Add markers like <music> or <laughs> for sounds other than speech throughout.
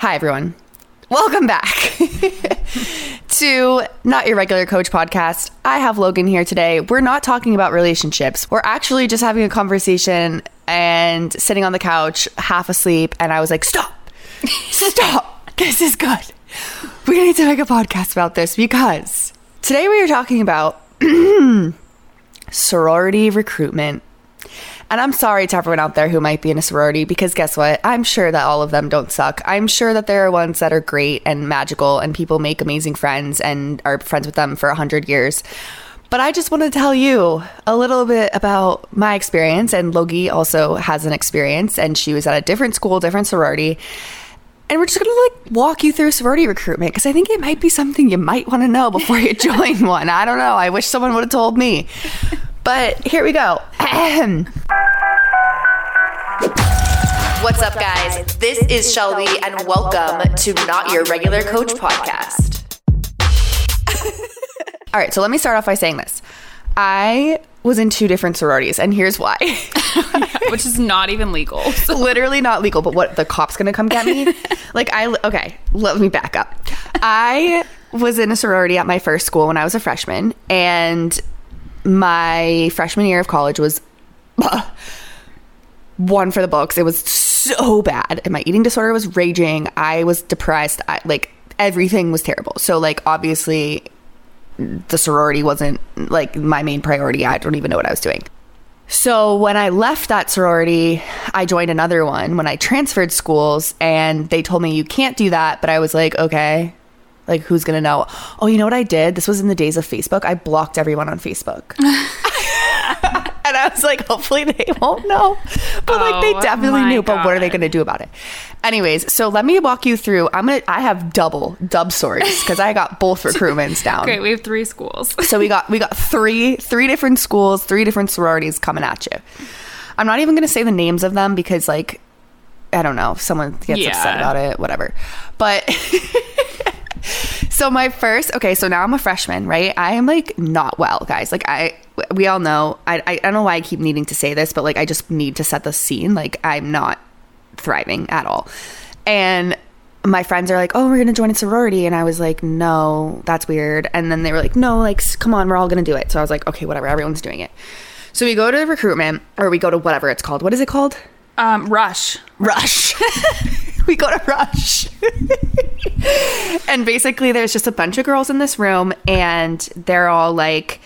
Hi, everyone. Welcome back <laughs> to Not Your Regular Coach podcast. I have Logan here today. We're not talking about relationships. We're actually just having a conversation and sitting on the couch, half asleep. And I was like, stop, stop. <laughs> this is good. We need to make a podcast about this because today we are talking about <clears throat> sorority recruitment and I'm sorry to everyone out there who might be in a sorority because guess what? I'm sure that all of them don't suck. I'm sure that there are ones that are great and magical and people make amazing friends and are friends with them for a hundred years. But I just want to tell you a little bit about my experience. And Logie also has an experience, and she was at a different school, different sorority. And we're just gonna like walk you through sorority recruitment because I think it might be something you might want to know before you <laughs> join one. I don't know. I wish someone would have told me. But here we go. What's up, guys? This is Shelbye, and welcome to Not Your Regular Coach podcast. <laughs> All right, so let me start off by saying this. I was in two different sororities, and here's why. <laughs> which is not even legal. <laughs> So. Literally not legal, but what the cops gonna come get me? like I okay, let me back up. I was in a sorority at my first school when I was a freshman, and my freshman year of college was <laughs> one for the books. It was so bad, and my eating disorder was raging. I was depressed. I, like everything was terrible. So like obviously, the sorority wasn't like my main priority. I don't even know what I was doing. So when I left that sorority, I joined another one when I transferred schools and they told me you can't do that, but I was like, okay, like, who's gonna know? Oh, you know what I did? This was in the days of Facebook. I blocked everyone on Facebook. <laughs> and I was like, hopefully they won't know. But like they Oh definitely knew, but what are they gonna do about it? Anyways, so let me walk you through. I'm gonna I have double dub stories because I got both recruitments down. Okay, we have three schools. So we got we got three three different schools, three different sororities coming at you. I'm not even going to say the names of them because like I don't know, if someone gets Yeah. upset about it, whatever. But <laughs> <laughs> so my first, okay, so now I'm a freshman, right? I am like not well, guys. Like I we all know, I I, don't know why I keep needing to say this, but like I just need to set the scene. Like I'm not thriving at all. And my friends are like, "Oh, we're going to join a sorority." And I was like, "No, that's weird." And then they were like, "No, like come on, we're all going to do it." So I was like, "Okay, whatever. Everyone's doing it." So we go to the recruitment or we go to whatever it's called. What is it called? Um, Rush. Rush. <laughs> we go to Rush. and basically there's just a bunch of girls in this room and they're all like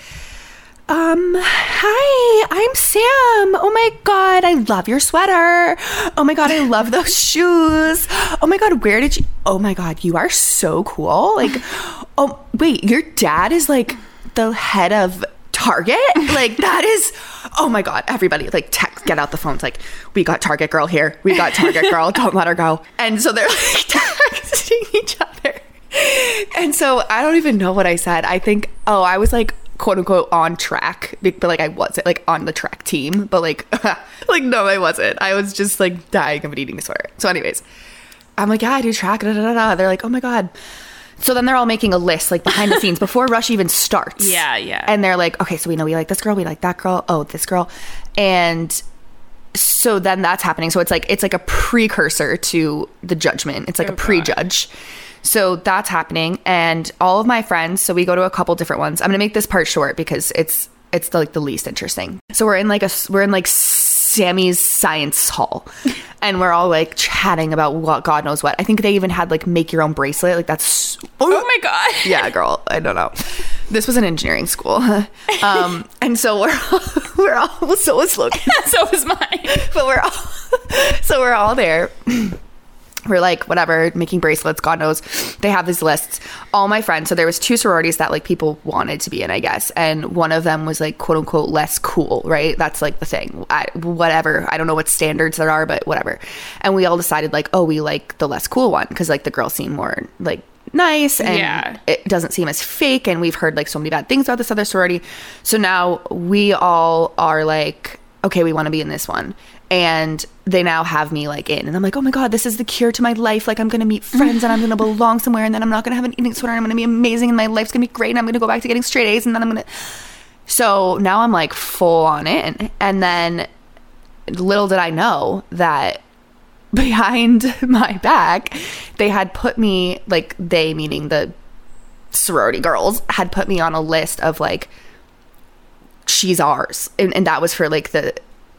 um, hi, I'm Sam. Oh my god, I love your sweater. Oh my god, I love those <laughs> shoes. Oh my god, where did you Oh my god, you are so cool. Like, oh wait, your dad is like the head of Target? Like that is Oh my god, everybody like text get out the phones like we got Target girl here. We got Target girl. Don't let her go. And so they're like <laughs> texting each other. And so I don't even know what I said. I think, oh, I was like, quote unquote, on track, but like I wasn't like on the track team, but like, <laughs> like no, I wasn't. I was just like dying of an eating disorder. So, anyways, I'm like, yeah, I do track. Da, da, da, da. They're like, oh my god. So then they're all making a list like behind the scenes before Rush even starts. Yeah, yeah. And they're like, okay, so we know we like this girl, we like that girl. Oh, this girl, and so then that's happening. So it's like it's like a precursor to the judgment. It's like oh, a Oh, God. prejudge. So that's happening, and all of my friends. So we go to a couple different ones. I'm gonna make this part short because it's it's the, like the least interesting. So we're in like a we're in like Sammy's science hall, and we're all like chatting about what God knows what. I think they even had like make your own bracelet. Like that's Oh my god. <laughs> yeah, girl. I don't know. This was an engineering school, <laughs> um, and so we're all, <laughs> we're all so was Logan so was mine. but we're all so we're all there <clears throat> we're like whatever making bracelets god knows. They have these lists. All my friends so there was two sororities that like people wanted to be in i guess. And one of them was like quote unquote less cool right? That's like the thing. I, whatever. I don't know what standards there are but whatever. And we all decided like oh we like the less cool one because like the girls seem more like nice and Yeah. it doesn't seem as fake. And we've heard like so many bad things about this other sorority. So now we all are like okay we want to be in this one and they now have me like in. And i'm like oh my god this is the cure to my life. Like i'm gonna meet friends and i'm gonna belong somewhere and then i'm not gonna have an eating disorder and i'm gonna be amazing and my life's gonna be great and i'm gonna go back to getting straight a's and then i'm gonna so now i'm like full on in. And then little did i know that <laughs> behind my back, they had put me like they meaning the sorority girls had put me on a list of like she's ours, and, and that was for like the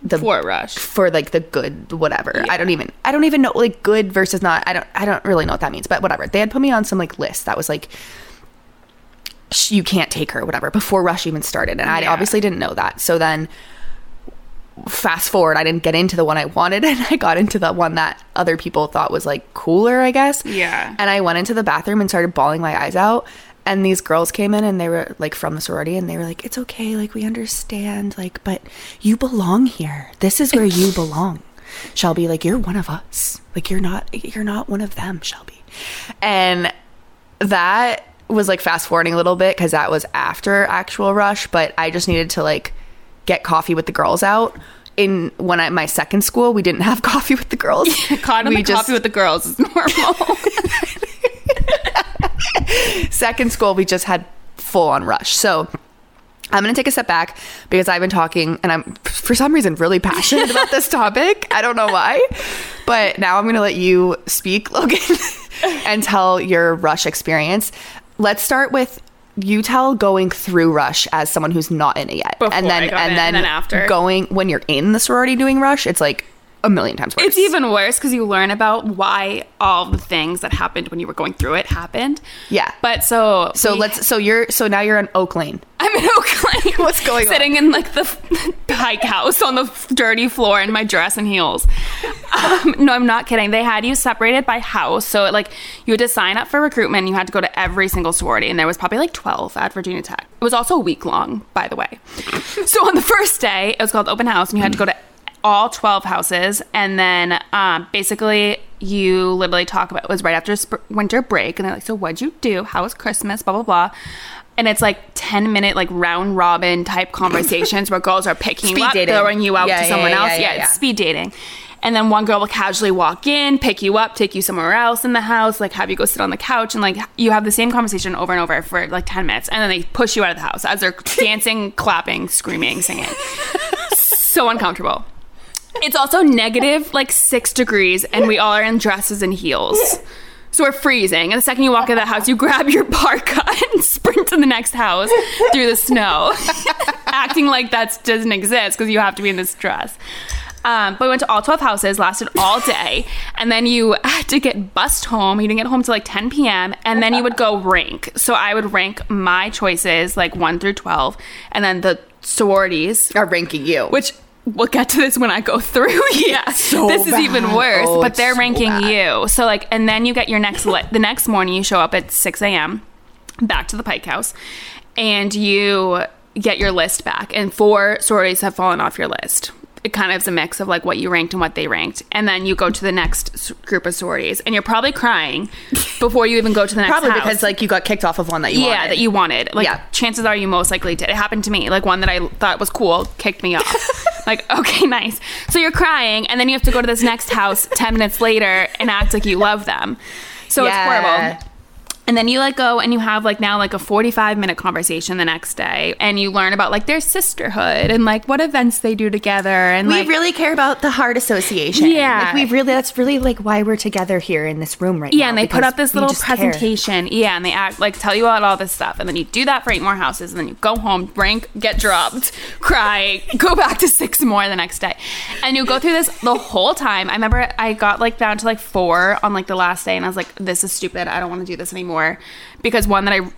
the For Rush. for like the good whatever. I don't even I don't even know like good versus not. I don't I don't really know what that means, but whatever. They had put me on some like list that was like sh- you can't take her whatever before Rush even started, and I obviously didn't know that. So then fast forward, I didn't get into the one I wanted, <laughs> and I got into the one that other people thought was like cooler, I guess. Yeah. And I went into the bathroom and started bawling my eyes out. And these girls came in and they were like from the sorority and they were like, it's okay. Like, we understand. Like, but you belong here. This is where you belong. Shelbye, like, you're one of us. Like, you're not, you're not one of them, Shelbye. And that was like fast forwarding a little bit because that was after actual rush. But I just needed to like get coffee with the girls out. In when I my second school, we didn't have <laughs> coffee with the girls. <laughs> In we the coffee with the girls is normal. <laughs> <laughs> second school we just had full on rush. So i'm going to take a step back because i've been talking and i'm for some reason really passionate about this topic. I don't know why but now i'm going to let you speak logan <laughs> and tell your rush experience. Let's start with you tell going through rush as someone who's not in it yet. Before and then and in, then and then after. going when you're in the sorority doing rush it's like a million times worse It's even worse because you learn about why all the things that happened when you were going through it happened. Yeah. But so so we- let's so you're so now you're in oak lane I'm in Oak Lane. <laughs> What's going on? Sitting in like the <laughs> Pike house on the dirty floor in my dress and heels. Um, no, I'm not kidding. They had you separated by house. So like you had to sign up for recruitment. And you had to go to every single sorority, and there was probably like 12 at Virginia Tech. It was also a week long, by the way. so on the first day, it was called open house, and you had to go to all 12 houses and then um, basically you literally talk about it was right after sp- winter break and they're like so what'd you do how was christmas blah blah blah and it's like 10 minute like round robin type conversations where girls are picking Speed you up dating. throwing you out Yeah, to yeah, someone yeah, else yeah, it's yeah. speed dating and then one girl will casually walk in pick you up take you somewhere else in the house like have you go sit on the couch and like you have the same conversation over and over for like 10 minutes and then they push you out of the house as they're <laughs> dancing clapping screaming singing so uncomfortable. It's also negative like six degrees, and we all are in dresses and heels. So we're freezing. And the second you walk out of the house, you grab your parka <laughs> and sprint to the next house through the snow, <laughs> acting like that doesn't exist because you have to be in this dress. Um, but we went to all 12 houses, lasted all day, and then you had to get bussed home. You didn't get home till like 10 p.m., and then you would go rank. So I would rank my choices like 1 through 12, and then the sororities are ranking you which we'll get to this when I go <laughs> through. <laughs> yeah, so this is even worse. Oh, but they're ranking bad. you. So like, and then you get your next li- the next morning. You show up at six a.m. back to the Pike House, and you get your list back. And four stories have fallen off your list. It kind of is a mix of like what you ranked and what they ranked, and then you go to the next group of sororities, and you're probably crying <laughs> before you even go to the next. Probably house because like you got kicked off of one that you yeah, wanted. that you wanted. Like Yeah. chances are you most likely did. It happened to me. Like one that I thought was cool kicked me off. <laughs> like, okay, nice. So you're crying and then you have to go to this next house <laughs> 10 minutes later and act like you love them. So it's horrible. And then you like go and you have like now like a 45 minute conversation the next day and you learn about like their sisterhood and like what events they do together and we like really care about the heart association. Yeah. like we really that's really like why we're together here in this room right now. Yeah, and they put up this little just care. presentation. Yeah, and they act like tell you about all this stuff, and then you do that for eight more houses, and then you go home, rank, get dropped, <laughs> cry, go back to six more the next day, and you go through this the whole time. I remember I got like down to like four on like the last day, and I was like, "This is stupid. I don't want to do this anymore," because one that I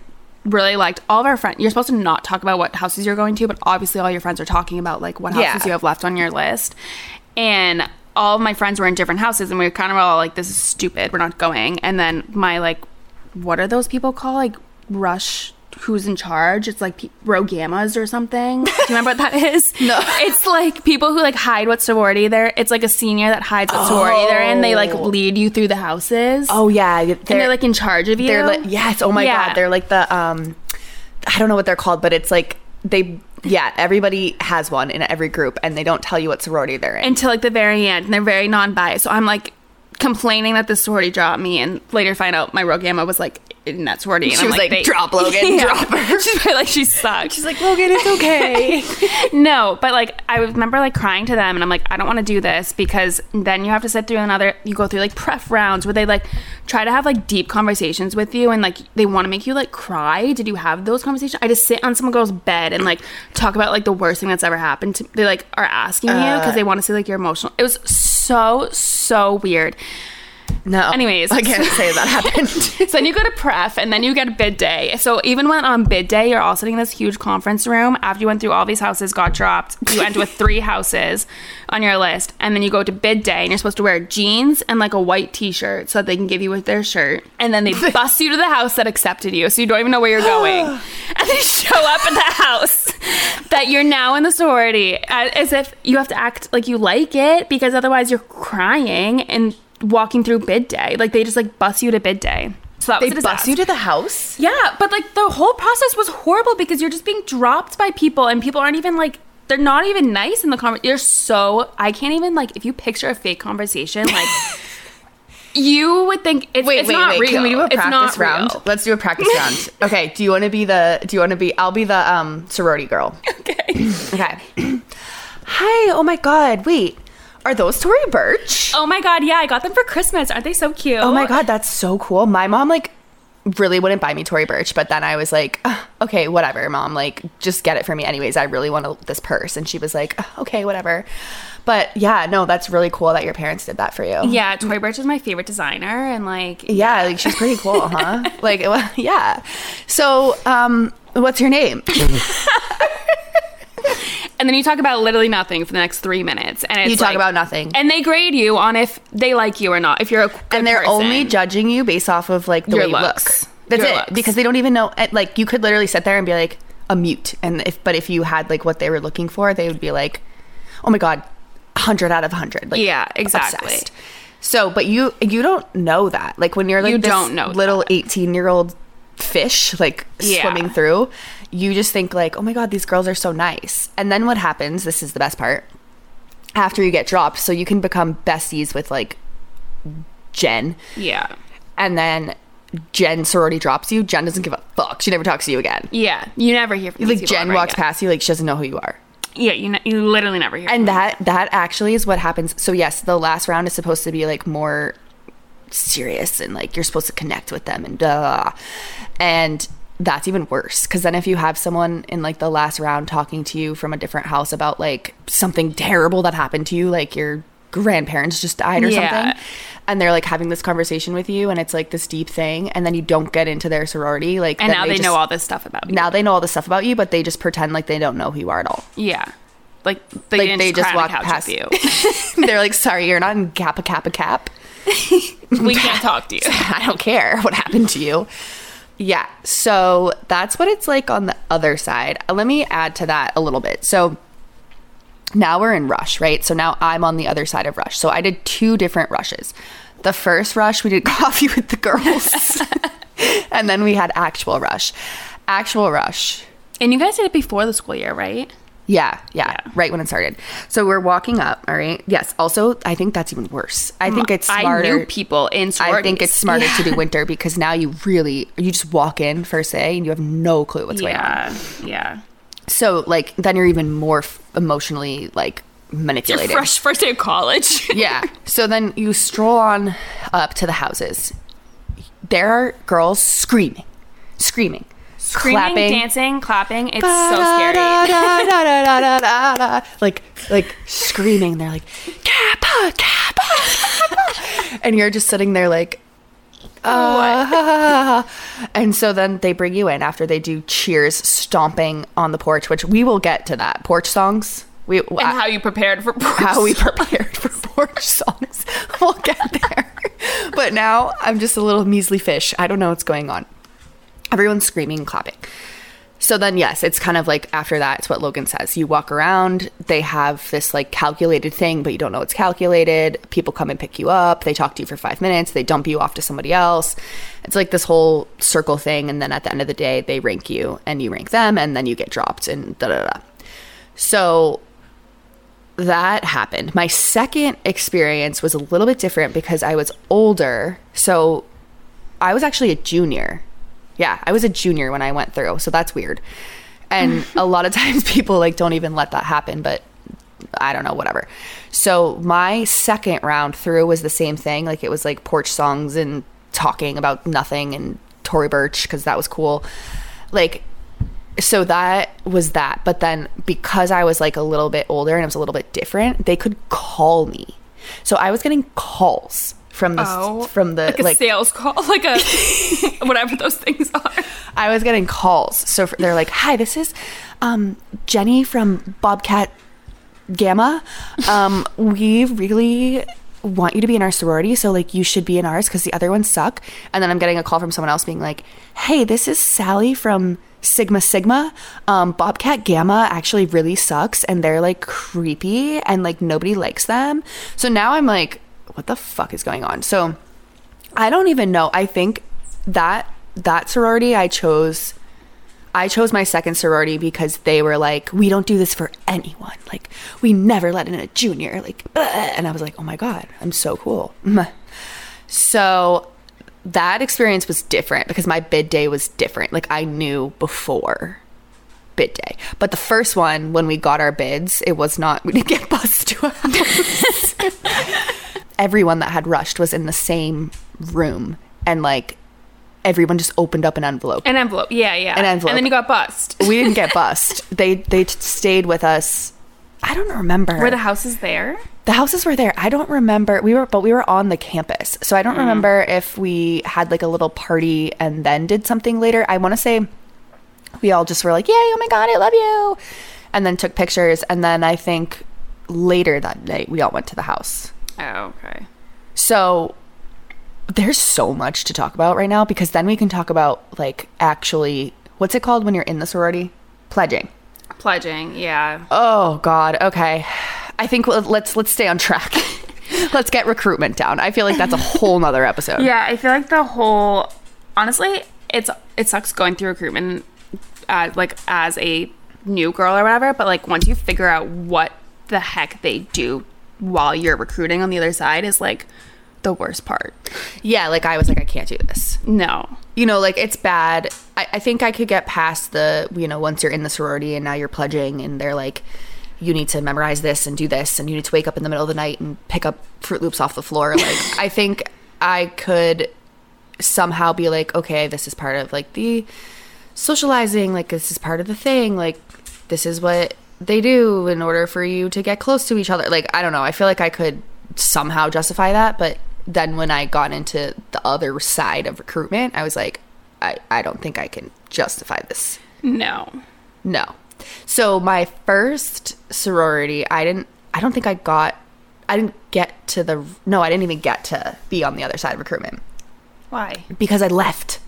really liked all of our friends you're supposed to not talk about what houses you're going to but obviously all your friends are talking about like what houses Yeah. you have left on your list. And all of my friends were in different houses and we were kind of all like this is stupid. We're not going. And then my like what are those people called? Like rush who's in charge it's like pe- Rho Gammas or something <laughs> do you remember what that is No. it's like people who like hide what sorority they're it's like a senior that hides what sorority they're in they like Oh. lead you through the houses Oh yeah, they're, and they're like in charge of you they're like yes. Oh my Yeah. god, they're like the um, I don't know what they're called, but it's like they yeah. Everybody has one in every group, and they don't tell you what sorority they're in. until like the very end and they're very non-biased so i'm like complaining that the sorority dropped me and later find out my Rho Gamma was like in that sorority. And She I'm was like, "Drop <laughs> Logan, drop her." <laughs> She's like, she sucks. She's like, Logan, it's okay. <laughs> no, but like I remember like crying to them, and I'm like, I don't want to do this because then you have to sit through another. You go through like pref rounds where they like try to have like deep conversations with you, and like they want to make you like cry. Did you have those conversations? I just sit on some girl's bed and like talk about like the worst thing that's ever happened. to They like are asking you uh. because they want to see like your emotional. It was so so weird. No. Anyways. I can't say that <laughs> happened. So then you go to pref and then you get a bid day. So even when on bid day, you're all sitting in this huge conference room. After you went through all these houses, got dropped, you end with three houses on your list. And then you go to bid day and you're supposed to wear jeans and like a white t-shirt so that they can give you with their shirt. And then they <laughs> bust you to the house that accepted you. So you don't even know where you're going. <gasps> and they show up at the house that you're now in the sorority as if you have to act like you like it because otherwise you're crying and walking through bid day. Like they just like bus you to bid day. So that they was a bus you to the house? Yeah, but like the whole process was horrible because you're just being dropped by people and people aren't even like they're not even nice in the conversation. You're so I can't even like if you picture a fake conversation like <laughs> you would think it's, Wait, it's wait, not wait. real. Can we do a practice round? real. Let's do a practice round. <laughs> Okay. Do you want to be the? Do you want to be? I'll be the um sorority girl. <laughs> Okay. <clears throat> Okay. <clears throat> Hi. Oh my God. Wait. Are those Tory Burch? Oh my god, yeah, I got them for Christmas. Aren't they so cute? Oh my God. That's so cool. My mom like really wouldn't buy me Tory Burch, but then I was like, "Ugh, okay, whatever, mom. Like, just get it for me anyways. I really want to, this purse, and she was like, "Ugh, okay, whatever. But yeah, no, that's really cool that your parents did that for you. Yeah, Tory Burch is my favorite designer and like Yeah, like she's pretty cool, huh? <laughs> like, well, <laughs> yeah. So, um, what's your name? <laughs> and then you talk about literally nothing for the next three minutes. And it's You talk like- about nothing. And they grade you on if they like you or not. If you're a and they're person. only judging you based off of like the Your way you looks. look. That's Your it. looks. Because they don't even know. eh, Like you could literally sit there and be like a mute, and if but if you had like what they were looking for, they would be like, oh my god, hundred out of hundred. Like Yeah, exactly. obsessed. So, but you you don't know that. Like when you're like You this don't know little eighteen year old fish like Yeah. swimming through, you just think like, oh my god, these girls are so nice. And then what happens? This is the best part. After you get dropped, so you can become besties with like Jen Yeah. and then Jen sorority drops you. Jen doesn't give a fuck. She never talks to you again. Yeah. You never hear from Like Jen walks again. past you, like she doesn't know who you are. Yeah, you you literally never hear. And that that actually is what happens. So yes, the last round is supposed to be like more serious and like you're supposed to connect with them and duh. And that's even worse because then if you have someone in like the last round talking to you from a different house about like something terrible that happened to you, like your grandparents just died or Yeah. something, and they're like having this conversation with you, and it's like this deep thing, and then you don't get into their sorority, like and now they, just- know all this stuff about you. now they know all this stuff about you, but they just pretend like they don't know who you are at all. yeah. Like they Like they just on walk past you. <laughs> They're like, sorry, you're not in Kappa Kappa Cap. <laughs> we can't talk to you. <laughs> I don't care what happened to you. Yeah. So that's what it's like on the other side. Uh, Let me add to that a little bit. So now we're in rush, right? So now I'm on the other side of rush. So I did two different rushes. The first rush, we did <laughs> coffee with the girls. <laughs> and then we had actual rush. Actual rush. And you guys did it before the school year, right? Yeah, yeah, Yeah. right when it started. So we're walking up, all right? Yes. Also, I think that's even worse. I mm, think it's smarter. I knew people in sororities. I think it's smarter to do winter because now you really you just walk in first day and you have no clue what's going on. Yeah, yeah. So like then you're even more f- emotionally like Your manipulated. fresh first day of college. <laughs> yeah. So then you stroll on up to the houses. There are girls screaming, screaming, Screaming, clapping, dancing, clapping. It's so scary. Like like screaming. They're like kappa kappa, kappa. and you're just sitting there like uh, and so then they bring you in after they do cheers stomping on the porch which we will get to that. Porch songs? We And how you prepared for how we prepared for porch songs. <laughs> We'll get there. But now i'm just a little measly fish. I don't know what's going on everyone's screaming and clapping. So then yes it's kind of like after that it's what logan says. You walk around they have this like calculated thing but you don't know it's calculated. People come and pick you up. They talk to you for five minutes. They dump you off to somebody else. It's like this whole circle thing and then at the end of the day they rank you and you rank them and then you get dropped and da da da. So that happened. My second experience was a little bit different because I was older. So I was actually a junior Yeah, I was a junior when I went through, so that's weird. And a lot of <laughs> times people like don't even let that happen, but I don't know, whatever. So my second round through was the same thing. Like it was like porch songs and talking about nothing and Tory Burch because that was cool. Like so that was that. But then because I was like a little bit older and it was a little bit different, they could call me. So I was getting calls from the Oh, from the like like sales call, <laughs> like a <laughs> whatever those things are. I was getting calls. So they're like, "Hi, this is um, Jenny from Bobcat Gamma. Um, <laughs> we really want you to be in our sorority, so like you should be in ours because the other ones suck." And then I'm getting a call from someone else being like, "Hey, this is Sally from." Sigma Sigma, um, Bobcat Gamma actually really sucks and they're like creepy and like nobody likes them. So now I'm like, what the fuck is going on? So I don't even know. I think that that sorority I chose I chose my second sorority because they were like, we don't do this for anyone. Like, we never let in a junior. Like, and I was like, oh my God, I'm so cool. <laughs> So that experience was different because my bid day was different. Like, I knew before bid day. But the first one, when we got our bids, it was not, <laughs> we didn't get bused to a house. <laughs> Everyone that had rushed was in the same room. And like, everyone just opened up an envelope. An envelope, yeah, yeah. An envelope. and then you got bust. we didn't get <laughs> bust. They they stayed with us. I don't remember. Were the houses there? the houses were there. I don't remember. We were but we were on the campus. So I don't mm-hmm. remember if we had like a little party and then did something later. I want to say we all just were like, "Yay, oh my god, I love you." And then took pictures and then I think later that night we all went to the house. Oh, okay. So there's so much to talk about right now because then we can talk about like actually what's it called when you're in the sorority? Pledging. Pledging, yeah. Oh God. Okay. I think let's let's stay on track. <laughs> let's get recruitment down. I feel like that's a whole nother episode. Yeah, I feel like the whole honestly, it's it sucks going through recruitment uh, like as a new girl or whatever, but like once you figure out what the heck they do while you're recruiting on the other side is like the worst part. Yeah. Like I was like, I can't do this. No. You know, like it's bad. I, I think I could get past the you know once you're in the sorority and now you're pledging and they're like. You need to memorize this and do this, and you need to wake up in the middle of the night and pick up Fruit Loops off the floor. Like, <laughs> I think I could somehow be like, okay, this is part of like the socializing, like this is part of the thing, like this is what they do in order for you to get close to each other. Like I don't know, I feel like I could somehow justify that, but then when I got into the other side of recruitment, I was like, I, I don't think I can justify this. No. No. So my first sorority, I didn't I don't think I got I didn't get to the no, I didn't even get to be on the other side of recruitment Why? because I left.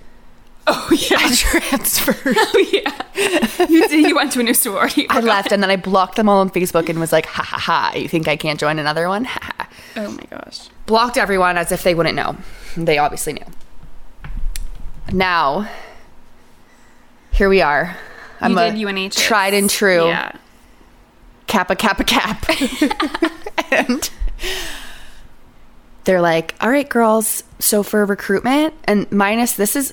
Oh <laughs> yeah. I transferred. <laughs> Oh yeah. you did you went to a new sorority. I left and then I blocked them all on Facebook and was like, ha ha ha, you think I can't join another one? Ha ha. Oh my gosh. Blocked everyone as if they wouldn't know. They obviously knew. Now, here we are. I'm you a did UNH. tried and true Yeah. kappa kappa cap. <laughs> and they're like, all right, girls, so for recruitment and minus this is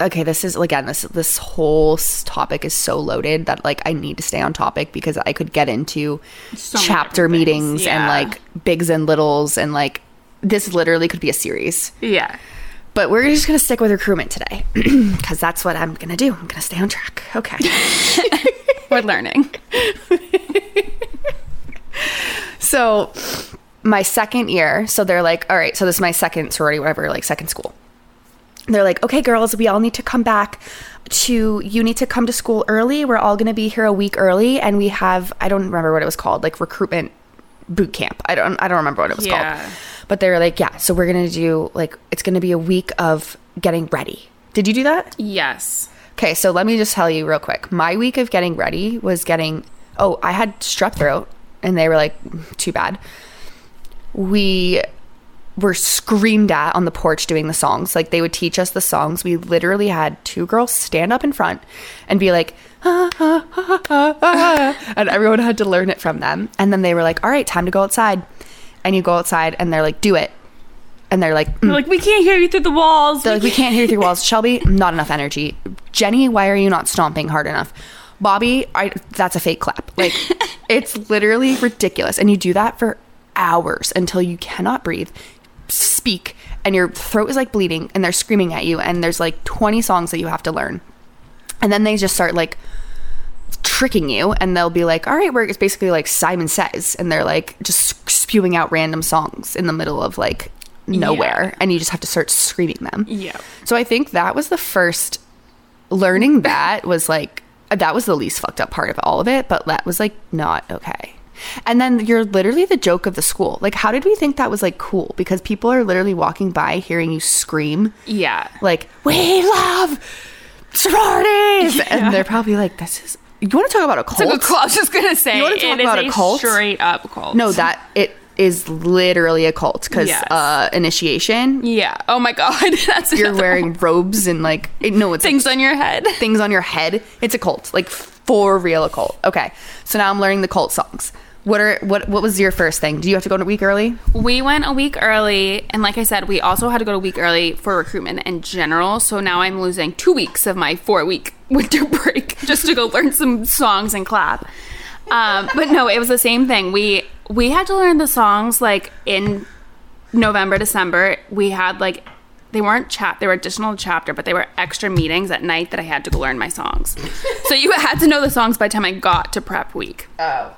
okay, this is again this this whole topic is so loaded that like I need to stay on topic because I could get into So chapter meetings and like bigs and littles and like this literally could be a series. Yeah. But we're just gonna stick with recruitment today <clears throat> because that's what I'm gonna do. I'm gonna stay on track. Okay. <laughs> We're learning. <laughs> So my second year, so they're like, all right, so this is my second sorority, whatever, like second school. They're like, okay, girls, we all need to come back to, you need to come to school early. We're all going to be here a week early. And we have, I don't remember what it was called, like recruitment boot camp. I don't, I don't remember what it was Yeah. called. But they were like, yeah, so we're going to do, like, it's going to be a week of getting ready. Did you do that? Yes. Okay, so let me just tell you real quick. My week of getting ready was getting. Oh, I had strep throat, and they were like, too bad. We were screamed at on the porch doing the songs. Like, they would teach us the songs. We literally had two girls stand up in front and be like, "Ah, ah, ah, ah, ah," and everyone had to learn it from them. And then they were like, all right, time to go outside. And you go outside, and they're like, do it. and they're like, They're like, we can't hear you through the walls. they're like, we can't hear you through walls. Shelbye, not enough energy. Jenny, why are you not stomping hard enough? Bobby, I, that's a fake clap. Like, <laughs> it's literally ridiculous. And you do that for hours until you cannot breathe, speak, and your throat is like bleeding, and they're screaming at you. And there's like 20 songs that you have to learn. And then they just start like tricking you, and they'll be like, all right, we're, it's basically like Simon Says. And they're like just spewing out random songs in the middle of like nowhere. And you just have to start screaming them. Yeah. So I think that was the first learning <laughs> that was like that was the least fucked up part of all of it, but that was like not okay. And then you're literally the joke of the school. Like how did we think that was like cool? Because people are literally walking by hearing you scream Yeah. like, "We love sororities." <laughs> And they're probably like, "This is you want to talk about a cult?" It's like a cult. I was just gonna say You wanna talk about a cult? straight up cult. No, that it is literally a cult cuz Yes. uh initiation Yeah. Oh my god. <laughs> That's you're wearing robes and like it, no it's things on your head. things on your head. It's a cult, like for real a cult. Okay, so now I'm learning the cult songs. What are what what was your first thing? Do you have to go a week early? We went a week early, and like I said, we also had to go a week early for recruitment in general. So now I'm losing two weeks of my four week <laughs> winter break just to go learn some songs and clap. Um, but no, it was the same thing. We we had to learn the songs like in November, December. We had like they weren't chap they were additional chapter, but they were extra meetings at night that I had to go learn my songs. so you had to know the songs by the time I got to prep week. Oh,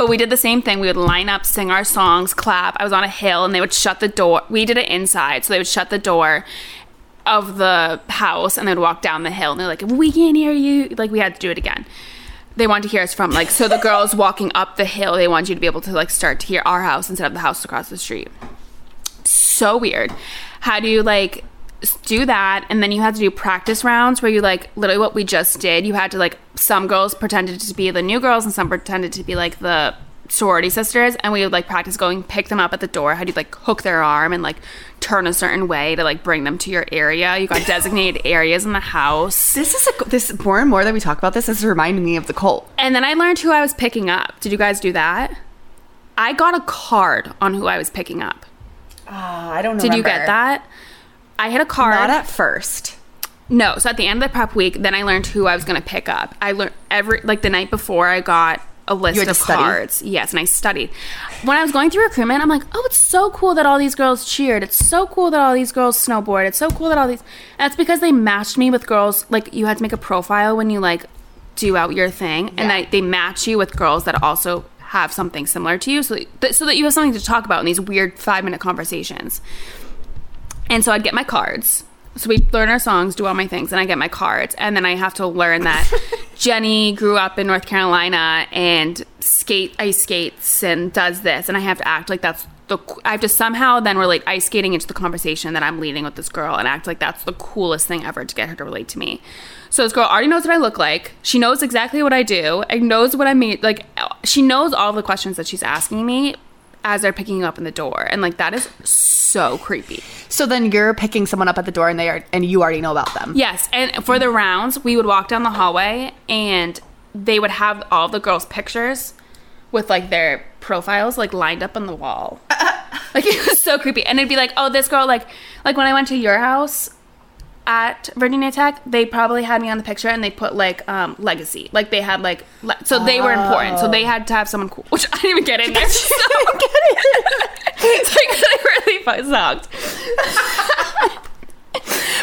But we did the same thing. We would line up, sing our songs, clap. I was on a hill and they would shut the door. We did it inside. So they would shut the door of the house and they'd walk down the hill and they're like, we can't hear you. Like we had to do it again. They wanted to hear us from like, so the girls walking up the hill, they want you to be able to like start to hear our house instead of the house across the street. So weird. How do you like do that and then you had to do practice rounds where you like literally what we just did you had to like some girls pretended to be the new girls and some pretended to be like the sorority sisters and we would like practice going pick them up at the door how do you like hook their arm and like turn a certain way to like bring them to your area you got <laughs> designated areas in the house this is a this more and more that we talk about this. This is reminding me of the cult. and then i learned who i was picking up did you guys do that i got a card on who i was picking up Ah, I don't know. did you get that i had a card Not at first. No, so at the end of the prep week, then I learned who I was going to pick up. I learned every like the night before I got a list of study? cards. Yes, and I studied. When I was going through recruitment, I'm like, "Oh, it's so cool that all these girls cheered. It's so cool that all these girls snowboard. It's so cool that all these." That's because they matched me with girls like you had to make a profile when you like do out your thing, and Yeah. they, they match you with girls that also have something similar to you, so that, so that you have something to talk about in these weird five minute conversations. And so I'd get my cards. So we learn our songs, do all my things, and I get my cards. And then I have to learn that <laughs> Jenny grew up in North Carolina and skate ice skates and does this. And I have to act like that's the I have to somehow then relate ice skating into the conversation that I'm leading with this girl and act like that's the coolest thing ever to get her to relate to me. So this girl already knows what I look like. She knows exactly what I do and knows what I mean. Like she knows all the questions that she's asking me as they're picking you up in the door. And like that is so creepy. So then you're picking someone up at the door, and they are, and you already know about them. Yes, and for the rounds, we would walk down the hallway and they would have all the girls' pictures with like their profiles like lined up on the wall. <laughs> like <laughs> it was so creepy. And it'd be like, "Oh, this girl like like when I went to your house at Virginia Tech, they probably had me on the picture and they put like um legacy. Like they had like le- so they were important. So they had to have someone cool, <laughs> which I didn't even get in there. <laughs> So <laughs> it's like really sucked.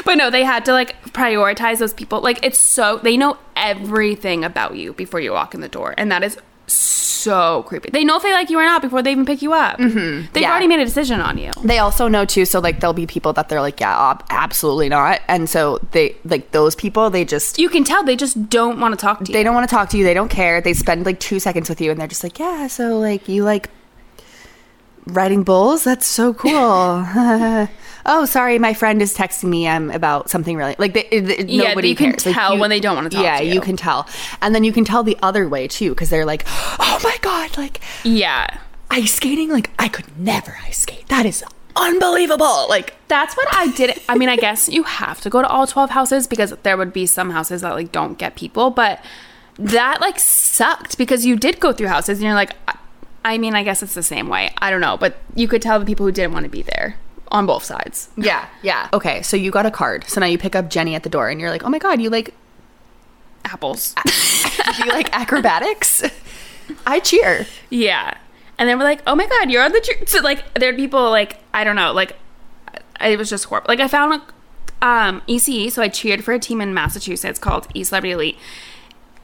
But no, they had to like prioritize those people. Like it's so they know everything about you before you walk in the door, and that is so creepy. They know if they like you or not before they even pick you up. Mm-hmm. They've Yeah. already made a decision on you. They also know too, so like there'll be people that they're like, yeah, ob- absolutely not, and so they like those people. They just You can tell they just don't want to talk to you. they don't want to talk to you. They don't care. They spend like two seconds with you, and they're just like, yeah, so like you like riding bulls. That's so cool. <laughs> <laughs> oh, sorry, my friend is texting me um, about something really like they, it- Yeah, nobody you can cares. Like, tell when they don't wanna talk Yeah, to you. you can tell, and then you can tell the other way too because they're like, oh my god, like yeah. ice skating. Like I could never ice skate. That is unbelievable. Like That's what I did. I mean, I guess you have to go to all 12 houses because there would be some houses that like don't get people, but that like sucked because you did go through houses and you're like, I mean, I guess it's the same way. I don't know, but you could tell the people who didn't want to be there on both sides. Yeah, yeah. Okay, so you got a card. So now you pick up Jenny at the door and you're like, "Oh my god, you like Apples. <laughs> you like acrobatics?" <laughs> I cheer. Yeah. And then we're like, oh my God, you're on the cheer. So, like, there are people, like, I don't know, like, I- it was just horrible. Like, I found um, ECE, so I cheered for a team in Massachusetts called E Celebrity Elite.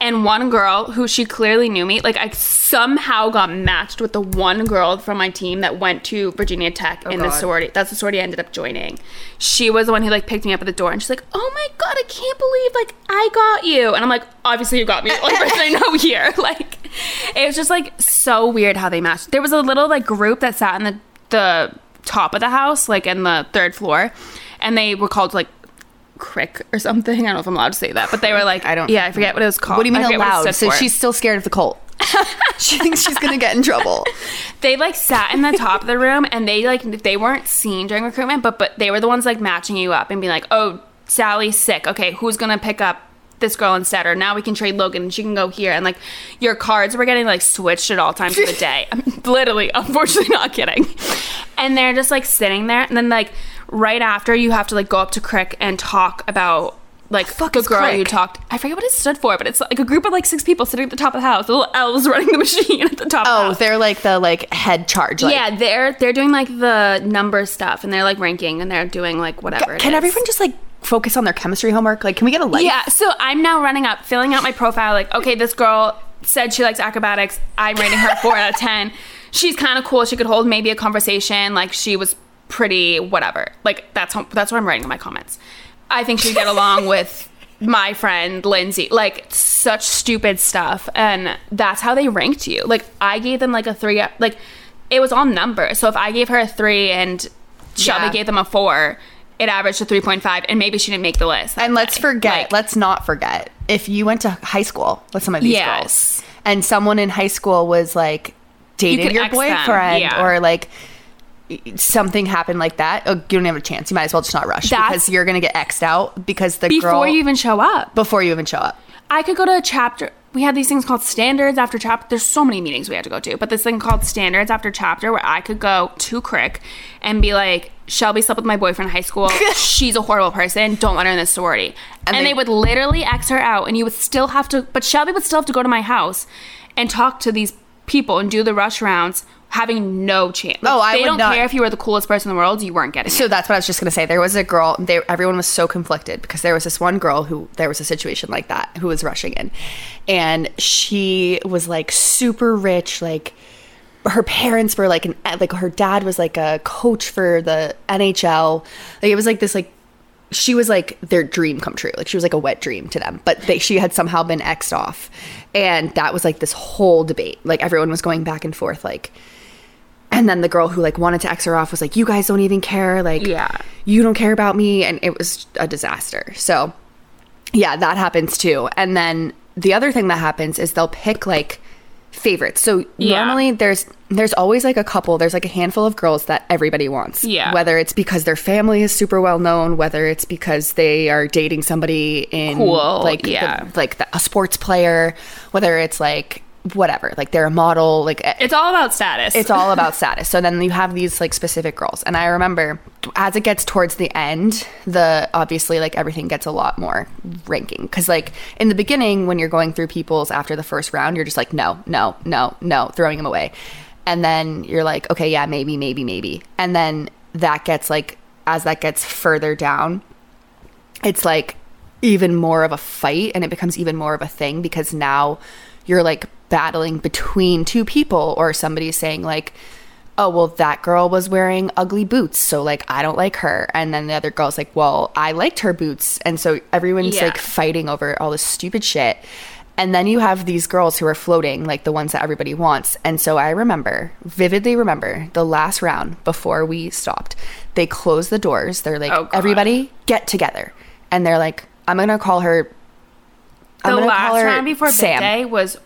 And one girl who she clearly knew me, like, I somehow got matched with the one girl from my team that went to Virginia Tech oh in the sorority. That's the sorority I ended up joining. She was the one who, like, picked me up at the door and she's like, oh my God, I can't believe, like, I got you. And I'm like, obviously you got me. Like, person I know here. <laughs> Like, it was just like so weird how they matched. There was a little like group that sat in the the top of the house, like in the third floor, and they were called like Crick or something. I don't know if I'm allowed to say that, but they were like, I don't- Yeah, I forget what it was called. What do you mean I forget what it allowed? So for. she's still scared of the cult. <laughs> she thinks she's gonna get in trouble. they like sat in the top of the room and they like they weren't seen during recruitment but but they were the ones like matching you up and being like oh sally's sick okay who's gonna pick up this girl instead or now we can trade logan and she can go here and like your cards were getting like switched at all times of the day i'm <laughs> literally unfortunately not kidding and they're just like sitting there and then like right after you have to like go up to crick and talk about like Fuck the girl you Crick? talked i forget what it stood for but it's like a group of like six people sitting at the top of the house little elves <laughs> running the machine at the top of the Oh, house. they're like the like head charge. Like, yeah, they're they're doing like the number stuff and they're like ranking and they're doing like whatever. it Can is. everyone just like focus on their chemistry homework? Like, can we get a life? Yeah, so I'm now running up, filling out my profile. Like, okay, this girl said she likes acrobatics. I'm rating her four out of ten. She's kind of cool. She could hold maybe a conversation. Like, she was pretty, whatever. Like, that's how, that's what I'm writing in my comments. I think she'd get along <laughs> with my friend Lindsay. Like, such stupid stuff, and that's how they ranked you. Like, I gave them like a three. Like, it was all numbers. So if I gave her a three and Shelbye Yeah. gave them a four. It averaged to 3.5, and maybe she didn't make the list. And let's day. forget, Like, let's not forget, if you went to high school with some of these Yes. girls and someone in high school was like dating could your X boyfriend yeah. or like something happened like that, oh, you don't have a chance. You might as well just not rush That's- because you're going to get X'd out because the before girl, you even show up. before you even show up. I could go to a chapter. We had these things called standards after chapter. There's so many meetings we had to go to, but this thing called standards after chapter where I could go to Crick and be like, Shelbye slept with my boyfriend in high school. <laughs> She's a horrible person. Don't let her in this sorority. And, And they, they- would literally X her out, and you would still have to, but Shelbye would still have to go to my house and talk to these people and do the rush rounds, having no chance. Like, Oh, I they would don't not- care if you were the coolest person in the world. You weren't getting it. So that's what I was just gonna say. There was a girl. They, everyone was so conflicted because there was this one girl who there was a situation like that who was rushing in, and she was like super rich. Like her parents were like an like her dad was like a coach for the NHL. Like it was like this like she was like their dream come true. Like she was like a wet dream to them. But they, she had somehow been xed off, and that was like this whole debate. Like everyone was going back and forth. Like and then the girl who like wanted to X her off was like, "You guys don't even care. Like, Yeah. you don't care about me," and it was a disaster. So, yeah, that happens too. And then the other thing that happens is they'll pick like favorites. So Yeah. normally there's there's always like a couple. There's like a handful of girls that everybody wants. Yeah. Whether it's because their family is super well known, whether it's because they are dating somebody in Cool, like the- yeah. like the, a sports player, whether it's like whatever, like they're a model, like eh, it's all about status. it's all about <laughs> status. So then you have these like specific girls. And I remember as it gets towards the end, the obviously like everything gets a lot more ranking. Cause like in the beginning, when you're going through people's after the first round, you're just like, no, no, no, no, throwing them away. And then you're like, okay, yeah, maybe, maybe, maybe. And then that gets like, as that gets further down, it's like even more of a fight and it becomes even more of a thing because now you're like battling between two people or somebody saying like oh well that girl was wearing ugly boots so like i don't like her. And then the other girl's like well i liked her boots. And so everyone's Yeah. like fighting over all this stupid shit. And then you have these girls who are floating like the ones that everybody wants. And so i remember vividly remember the last round before we stopped they closed the doors. They're like Oh, everybody get together. And they're like i'm gonna call her the last round before Sam. big day was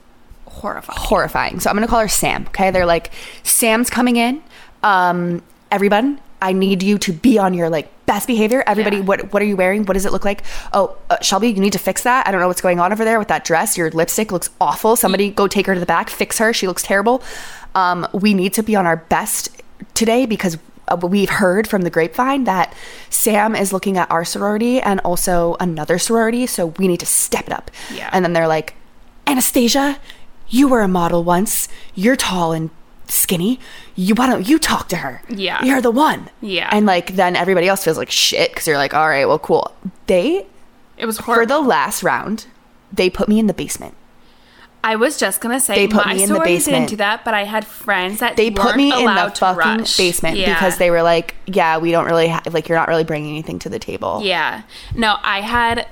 horrifying. horrifying. So I'm gonna call her Sam. Okay, they're like, Sam's coming in. Um, everyone, I need you to be on your like best behavior. Everybody, Yeah. what what are you wearing? What does it look like? Oh, uh, Shelbye, you need to fix that. I don't know what's going on over there with that dress. Your lipstick looks awful. Somebody go take her to the back, fix her. She looks terrible. Um, we need to be on our best today because Uh, we've heard from the grapevine that Sam is looking at our sorority and also another sorority, so we need to step it up. Yeah. And then they're like, Anastasia, you were a model once. You're tall and skinny. You why don't you talk to her? Yeah. You're the one. Yeah. And like then everybody else feels like shit because you're like, all right, well, cool. They It was for the last round, they put me in the basement. I was just gonna say They put my me in the basement. didn't do that, but I had friends that They put me in the fucking rush. basement Yeah. because they were like, yeah, we don't really ha- like you're not really bringing anything to the table. Yeah. No, I had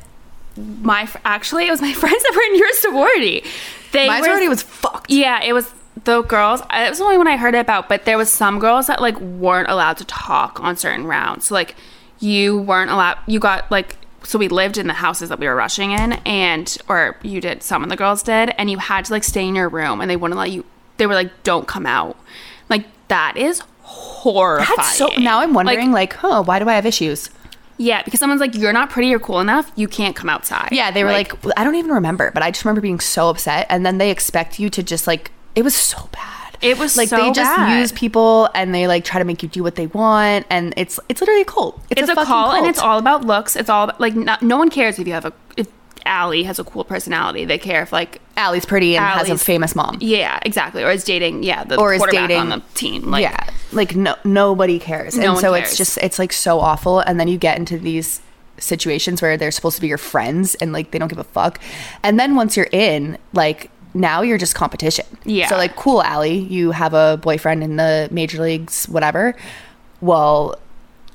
my fr- actually it was my <laughs> friends that were in your sorority. They My were, sorority was fucked. Yeah, it was the girls. Uh, it was the only one I heard about, but there was some girls that like weren't allowed to talk on certain rounds. So like you weren't allowed. You got like so we lived in the houses that we were rushing in, and or you did. Some of the girls did, and you had to like stay in your room, and they wouldn't let you. They were like, "Don't come out." Like that is horrifying. That's so now I'm wondering like, huh, why do I have issues? Yeah, because someone's like, "You're not pretty or cool enough. You can't come outside." Yeah, they were like, I don't even remember, but I just remember being so upset. And then they expect you to just like, it was so bad. It was like so they just bad. use people and they like try to make you do what they want, and it's it's literally a cult. it's, a, fucking call and it's all about looks. It's all about, like no, no one cares if you have a if Allie has a cool personality. They care if like Allie's pretty and has a famous mom. yeah, exactly, or is dating yeah the Or is dating- on the team. Like, yeah, like no nobody cares, No and so cares. it's just it's like so awful. And then you get into these situations where they're supposed to be your friends and like they don't give a fuck. And then once you're in, like now you're just competition. Yeah. So like, cool, Allie, you have a boyfriend in the major leagues, whatever. Well,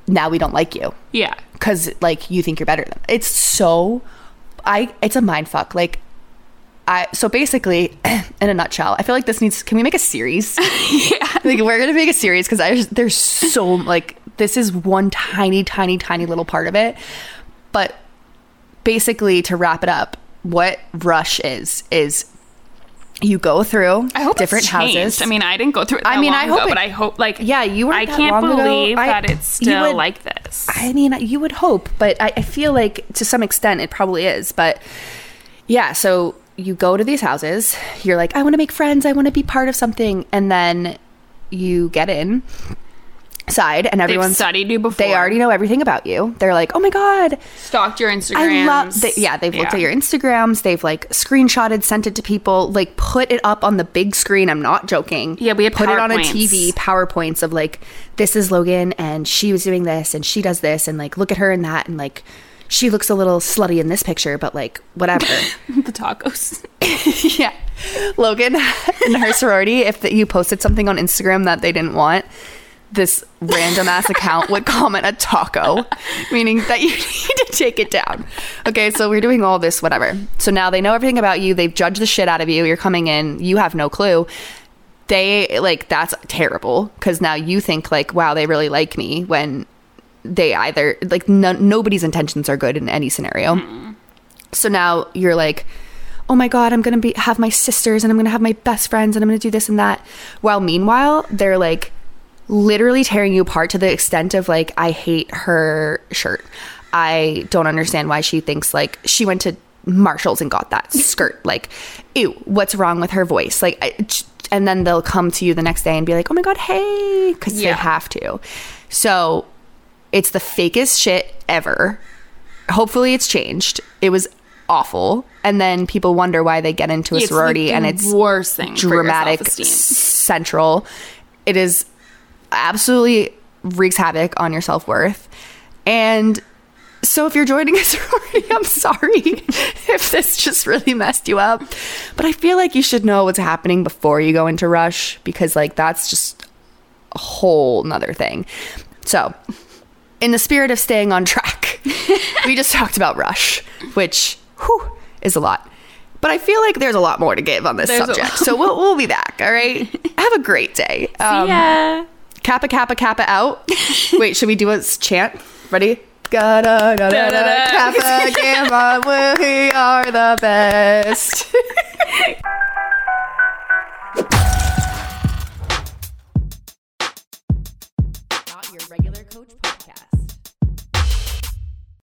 now we don't like you yeah. because like you think you're better than. It's so, I it's a mind fuck. Like. I, so basically, <clears throat> in a nutshell, I feel like this needs. Can we make a series? <laughs> yeah. like we're gonna make a series because I just, there's so like this is one tiny, tiny, tiny little part of it. But basically, to wrap it up, what Rush is is you go through I hope different houses. I mean, I didn't go through it. That I mean, long I hope ago, it- but I hope like Yeah, you weren't I that can't long ago. believe I- that it's still would- like this. I mean, you would hope, but I, I feel like to some extent it probably is. But yeah, so you go to these houses, you're like, I want to make friends, I want to be part of something, and then you get in side and They've studied you before. they already know everything about you. They're like, oh my god, stalked your Instagram. I love. They, yeah, they've looked at your Instagrams. They've like screenshotted, sent it to people, like put it up on the big screen. I'm not joking. Yeah, we had put it on a TV, powerpoints of like, this is Logan, and she was doing this, and she does this, and like, look at her in that, and like, she looks a little slutty in this picture, but like, whatever. <laughs> <laughs> the tacos. <laughs> yeah, Logan and her sorority, if that you posted something on Instagram that they didn't want. This random ass account would comment a taco, meaning that you <laughs> need to take it down. Okay, so we're doing all this, whatever. So now they know everything about you. They've judged the shit out of you. You're coming in, you have no clue. They like that's terrible because now you think like, wow, they really like me when they either like no, nobody's intentions are good in any scenario. Mm-hmm. So now you're like, oh my god, I'm gonna be have my sisters and I'm gonna have my best friends and I'm gonna do this and that. While meanwhile, they're like literally tearing you apart to the extent of like, I hate her shirt. I don't understand why she thinks like she went to Marshalls and got that <laughs> skirt. Like, ew, what's wrong with her voice? Like, I, and then they'll come to you the next day and be like, oh my god, hey, because they have to. So it's the fakest shit ever hopefully it's changed. It was awful. And then people wonder why they get into a It's sorority and it's worst thing dramatic central. It is absolutely wreaks havoc on your self-worth. And so if you're joining a <laughs> sorority, I'm sorry <laughs> if this just really messed you up. But I feel like you should know what's happening before you go into rush because like that's just a whole nother thing. So in the spirit of staying on track, <laughs> we just talked about Rush, which whew, is a lot. But I feel like there's a lot more to give on this There's subject. So we'll, we'll be back. All right. Have a great day. Um, yeah. Kappa, kappa, kappa out. <laughs> Wait, should we do a chant? Ready? Ga-da, da, da, da, Da-da-da. kappa, gamma, we are the best. <laughs>